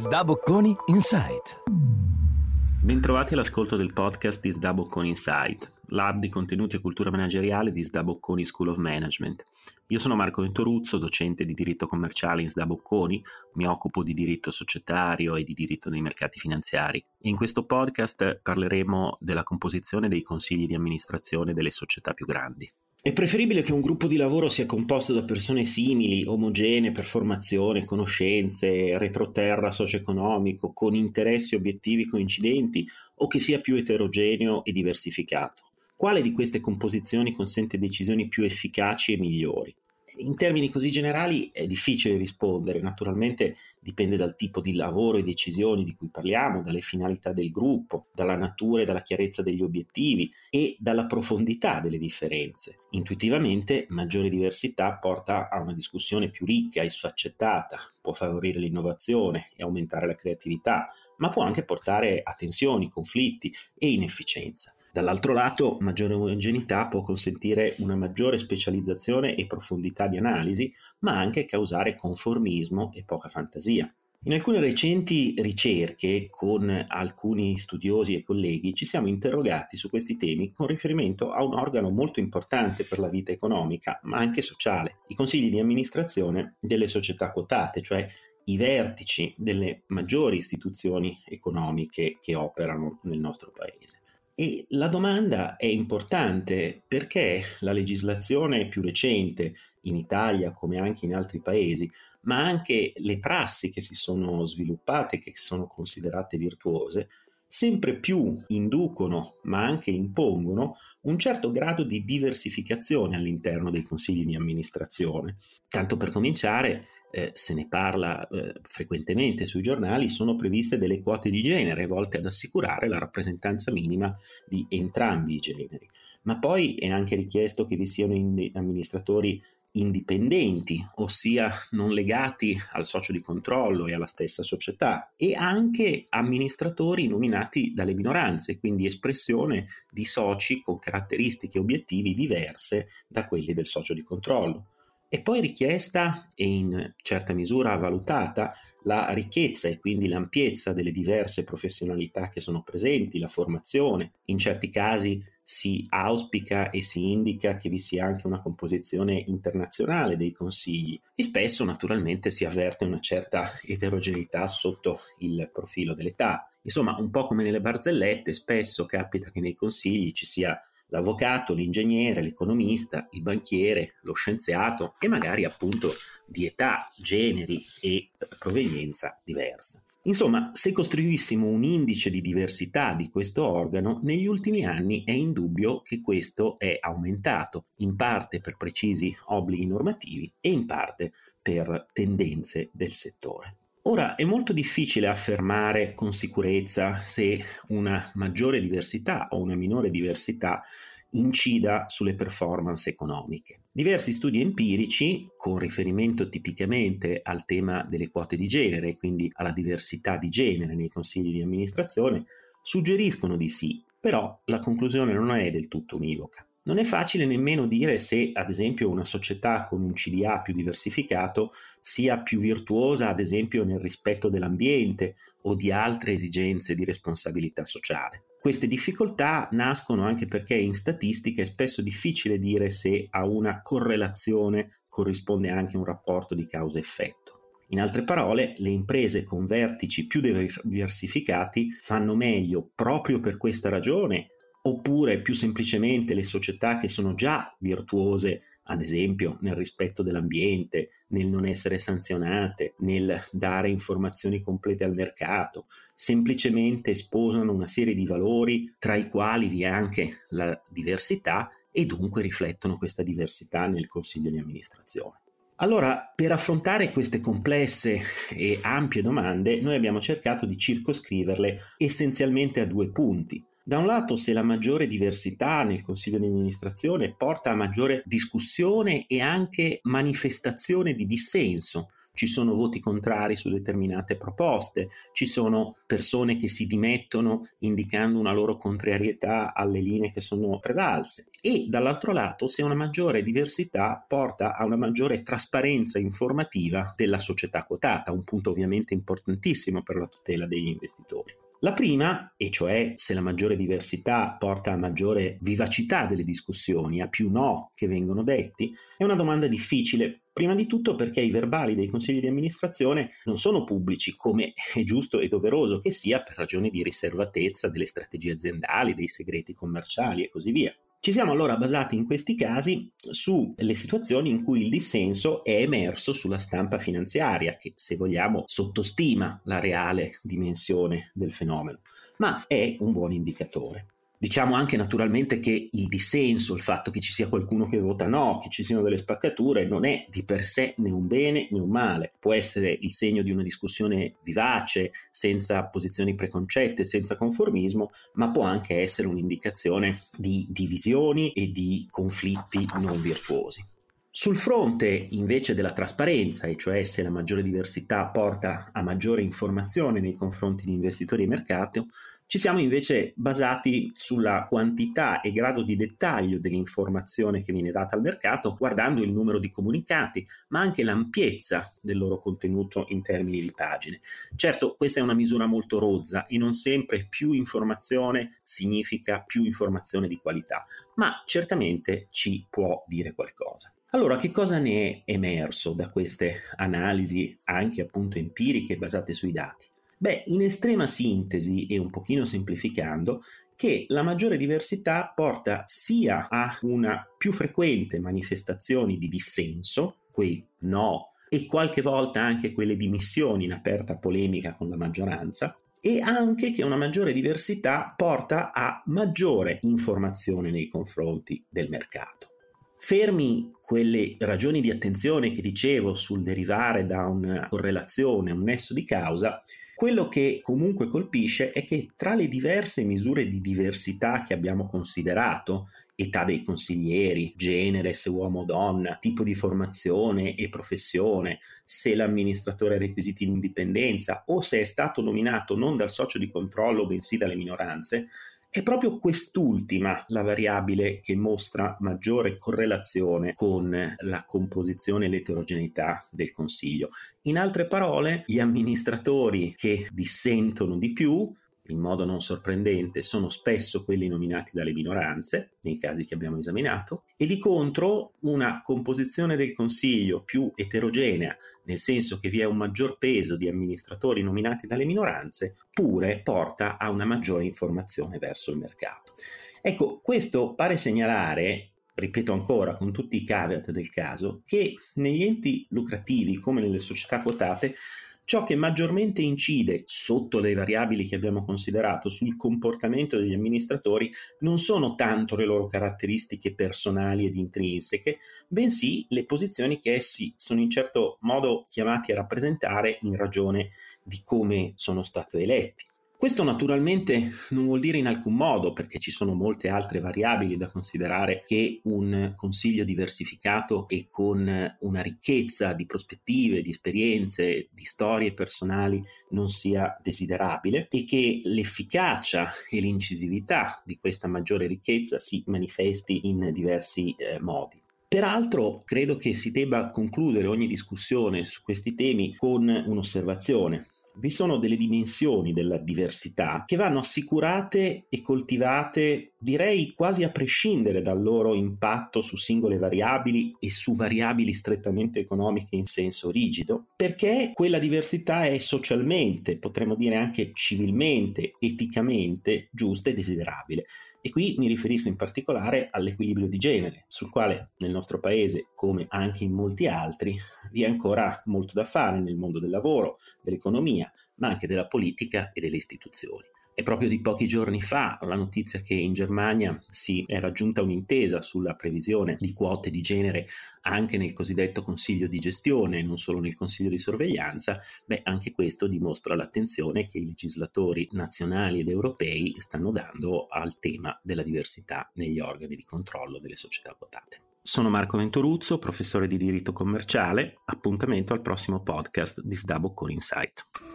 Sdabocconi Insight. Bentrovati all'ascolto del podcast di Sdabocconi Insight, lab di contenuti e cultura manageriale di Sdabocconi School of Management. Io sono Marco Ventoruzzo, docente di diritto commerciale in Sdabocconi, mi occupo di diritto societario e di diritto dei mercati finanziari in questo podcast parleremo della composizione dei consigli di amministrazione delle società più grandi. È preferibile che un gruppo di lavoro sia composto da persone simili, omogenee per formazione, conoscenze, retroterra socio-economico, con interessi obiettivi coincidenti, o che sia più eterogeneo e diversificato? Quale di queste composizioni consente decisioni più efficaci e migliori? In termini così generali è difficile rispondere, naturalmente dipende dal tipo di lavoro e decisioni di cui parliamo, dalle finalità del gruppo, dalla natura e dalla chiarezza degli obiettivi e dalla profondità delle differenze. Intuitivamente maggiore diversità porta a una discussione più ricca e sfaccettata, può favorire l'innovazione e aumentare la creatività, ma può anche portare a tensioni, conflitti e inefficienza. Dall'altro lato, maggiore omogeneità può consentire una maggiore specializzazione e profondità di analisi, ma anche causare conformismo e poca fantasia. In alcune recenti ricerche con alcuni studiosi e colleghi ci siamo interrogati su questi temi con riferimento a un organo molto importante per la vita economica, ma anche sociale, i consigli di amministrazione delle società quotate, cioè i vertici delle maggiori istituzioni economiche che operano nel nostro paese. E la domanda è importante perché la legislazione più recente in Italia come anche in altri paesi, ma anche le prassi che si sono sviluppate, che sono considerate virtuose, sempre più inducono, ma anche impongono, un certo grado di diversificazione all'interno dei consigli di amministrazione. Tanto per cominciare, eh, se ne parla eh, frequentemente sui giornali, sono previste delle quote di genere volte ad assicurare la rappresentanza minima di entrambi i generi. Ma poi è anche richiesto che vi siano amministratori indipendenti, ossia non legati al socio di controllo e alla stessa società, e anche amministratori nominati dalle minoranze, quindi espressione di soci con caratteristiche e obiettivi diverse da quelli del socio di controllo. E poi richiesta e in certa misura valutata la ricchezza e quindi l'ampiezza delle diverse professionalità che sono presenti, la formazione, in certi casi si auspica e si indica che vi sia anche una composizione internazionale dei consigli e spesso naturalmente si avverte una certa eterogeneità sotto il profilo dell'età. Insomma, un po' come nelle barzellette, spesso capita che nei consigli ci sia l'avvocato, l'ingegnere, l'economista, il banchiere, lo scienziato e magari appunto di età, generi e provenienza diversa. Insomma, se costruissimo un indice di diversità di questo organo, negli ultimi anni è indubbio che questo è aumentato, in parte per precisi obblighi normativi e in parte per tendenze del settore. Ora è molto difficile affermare con sicurezza se una maggiore diversità o una minore diversità incida sulle performance economiche. Diversi studi empirici, con riferimento tipicamente al tema delle quote di genere, quindi alla diversità di genere nei consigli di amministrazione, suggeriscono di sì, però la conclusione non è del tutto univoca. Non è facile nemmeno dire se, ad esempio, una società con un CDA più diversificato sia più virtuosa, ad esempio, nel rispetto dell'ambiente o di altre esigenze di responsabilità sociale. Queste difficoltà nascono anche perché in statistica è spesso difficile dire se a una correlazione corrisponde anche un rapporto di causa-effetto. In altre parole, le imprese con vertici più diversificati fanno meglio proprio per questa ragione oppure più semplicemente le società che sono già virtuose, ad esempio nel rispetto dell'ambiente, nel non essere sanzionate, nel dare informazioni complete al mercato, semplicemente sposano una serie di valori tra i quali vi è anche la diversità e dunque riflettono questa diversità nel consiglio di amministrazione. Allora, per affrontare queste complesse e ampie domande, noi abbiamo cercato di circoscriverle essenzialmente a due punti. Da un lato, se la maggiore diversità nel consiglio di amministrazione porta a maggiore discussione e anche manifestazione di dissenso, ci sono voti contrari su determinate proposte, ci sono persone che si dimettono indicando una loro contrarietà alle linee che sono prevalse e dall'altro lato se una maggiore diversità porta a una maggiore trasparenza informativa della società quotata, un punto ovviamente importantissimo per la tutela degli investitori. La prima, e cioè se la maggiore diversità porta a maggiore vivacità delle discussioni, a più no che vengono detti, è una domanda difficile. Prima di tutto perché i verbali dei consigli di amministrazione non sono pubblici, come è giusto e doveroso che sia per ragioni di riservatezza delle strategie aziendali, dei segreti commerciali e così via. Ci siamo allora basati in questi casi sulle situazioni in cui il dissenso è emerso sulla stampa finanziaria, che se vogliamo sottostima la reale dimensione del fenomeno, ma è un buon indicatore. Diciamo anche naturalmente che il dissenso, il fatto che ci sia qualcuno che vota no, che ci siano delle spaccature, non è di per sé né un bene né un male. Può essere il segno di una discussione vivace, senza posizioni preconcette, senza conformismo, ma può anche essere un'indicazione di divisioni e di conflitti non virtuosi. Sul fronte invece della trasparenza, e cioè se la maggiore diversità porta a maggiore informazione nei confronti di investitori e mercato, ci siamo invece basati sulla quantità e grado di dettaglio dell'informazione che viene data al mercato, guardando il numero di comunicati, ma anche l'ampiezza del loro contenuto in termini di pagine. Certo, questa è una misura molto rozza e non sempre più informazione significa più informazione di qualità, ma certamente ci può dire qualcosa. Allora, che cosa ne è emerso da queste analisi anche appunto empiriche basate sui dati? Beh, in estrema sintesi e un pochino semplificando, che la maggiore diversità porta sia a una più frequente manifestazione di dissenso, quei no, e qualche volta anche quelle dimissioni in aperta polemica con la maggioranza, e anche che una maggiore diversità porta a maggiore informazione nei confronti del mercato. Fermi quelle ragioni di attenzione che dicevo sul derivare da una correlazione, un nesso di causa, quello che comunque colpisce è che tra le diverse misure di diversità che abbiamo considerato, età dei consiglieri, genere, se uomo o donna, tipo di formazione e professione, se l'amministratore ha requisiti di indipendenza o se è stato nominato non dal socio di controllo bensì dalle minoranze, è proprio quest'ultima la variabile che mostra maggiore correlazione con la composizione e l'eterogeneità del Consiglio. In altre parole, gli amministratori che dissentono di più in modo non sorprendente, sono spesso quelli nominati dalle minoranze, nei casi che abbiamo esaminato, e di contro una composizione del Consiglio più eterogenea, nel senso che vi è un maggior peso di amministratori nominati dalle minoranze, pure porta a una maggiore informazione verso il mercato. Ecco, questo pare segnalare ripeto ancora con tutti i caveat del caso, che negli enti lucrativi come nelle società quotate Ciò che maggiormente incide sotto le variabili che abbiamo considerato sul comportamento degli amministratori non sono tanto le loro caratteristiche personali ed intrinseche, bensì le posizioni che essi sono in certo modo chiamati a rappresentare in ragione di come sono stati eletti. Questo naturalmente non vuol dire in alcun modo, perché ci sono molte altre variabili da considerare, che un consiglio diversificato e con una ricchezza di prospettive, di esperienze, di storie personali non sia desiderabile e che l'efficacia e l'incisività di questa maggiore ricchezza si manifesti in diversi eh, modi. Peraltro credo che si debba concludere ogni discussione su questi temi con un'osservazione, vi sono delle dimensioni della diversità che vanno assicurate e coltivate, direi quasi a prescindere dal loro impatto su singole variabili e su variabili strettamente economiche in senso rigido, perché quella diversità è socialmente, potremmo dire anche civilmente, eticamente giusta e desiderabile. E qui mi riferisco in particolare all'equilibrio di genere, sul quale nel nostro paese, come anche in molti altri, vi è ancora molto da fare nel mondo del lavoro, dell'economia, ma anche della politica e delle istituzioni. È proprio di pochi giorni fa la notizia che in Germania si è raggiunta un'intesa sulla previsione di quote di genere anche nel cosiddetto consiglio di gestione, non solo nel consiglio di sorveglianza, beh, anche questo dimostra l'attenzione che i legislatori nazionali ed europei stanno dando al tema della diversità negli organi di controllo delle società quotate. Sono Marco Ventoruzzo, professore di diritto commerciale. Appuntamento al prossimo podcast di Sdabo con Insight.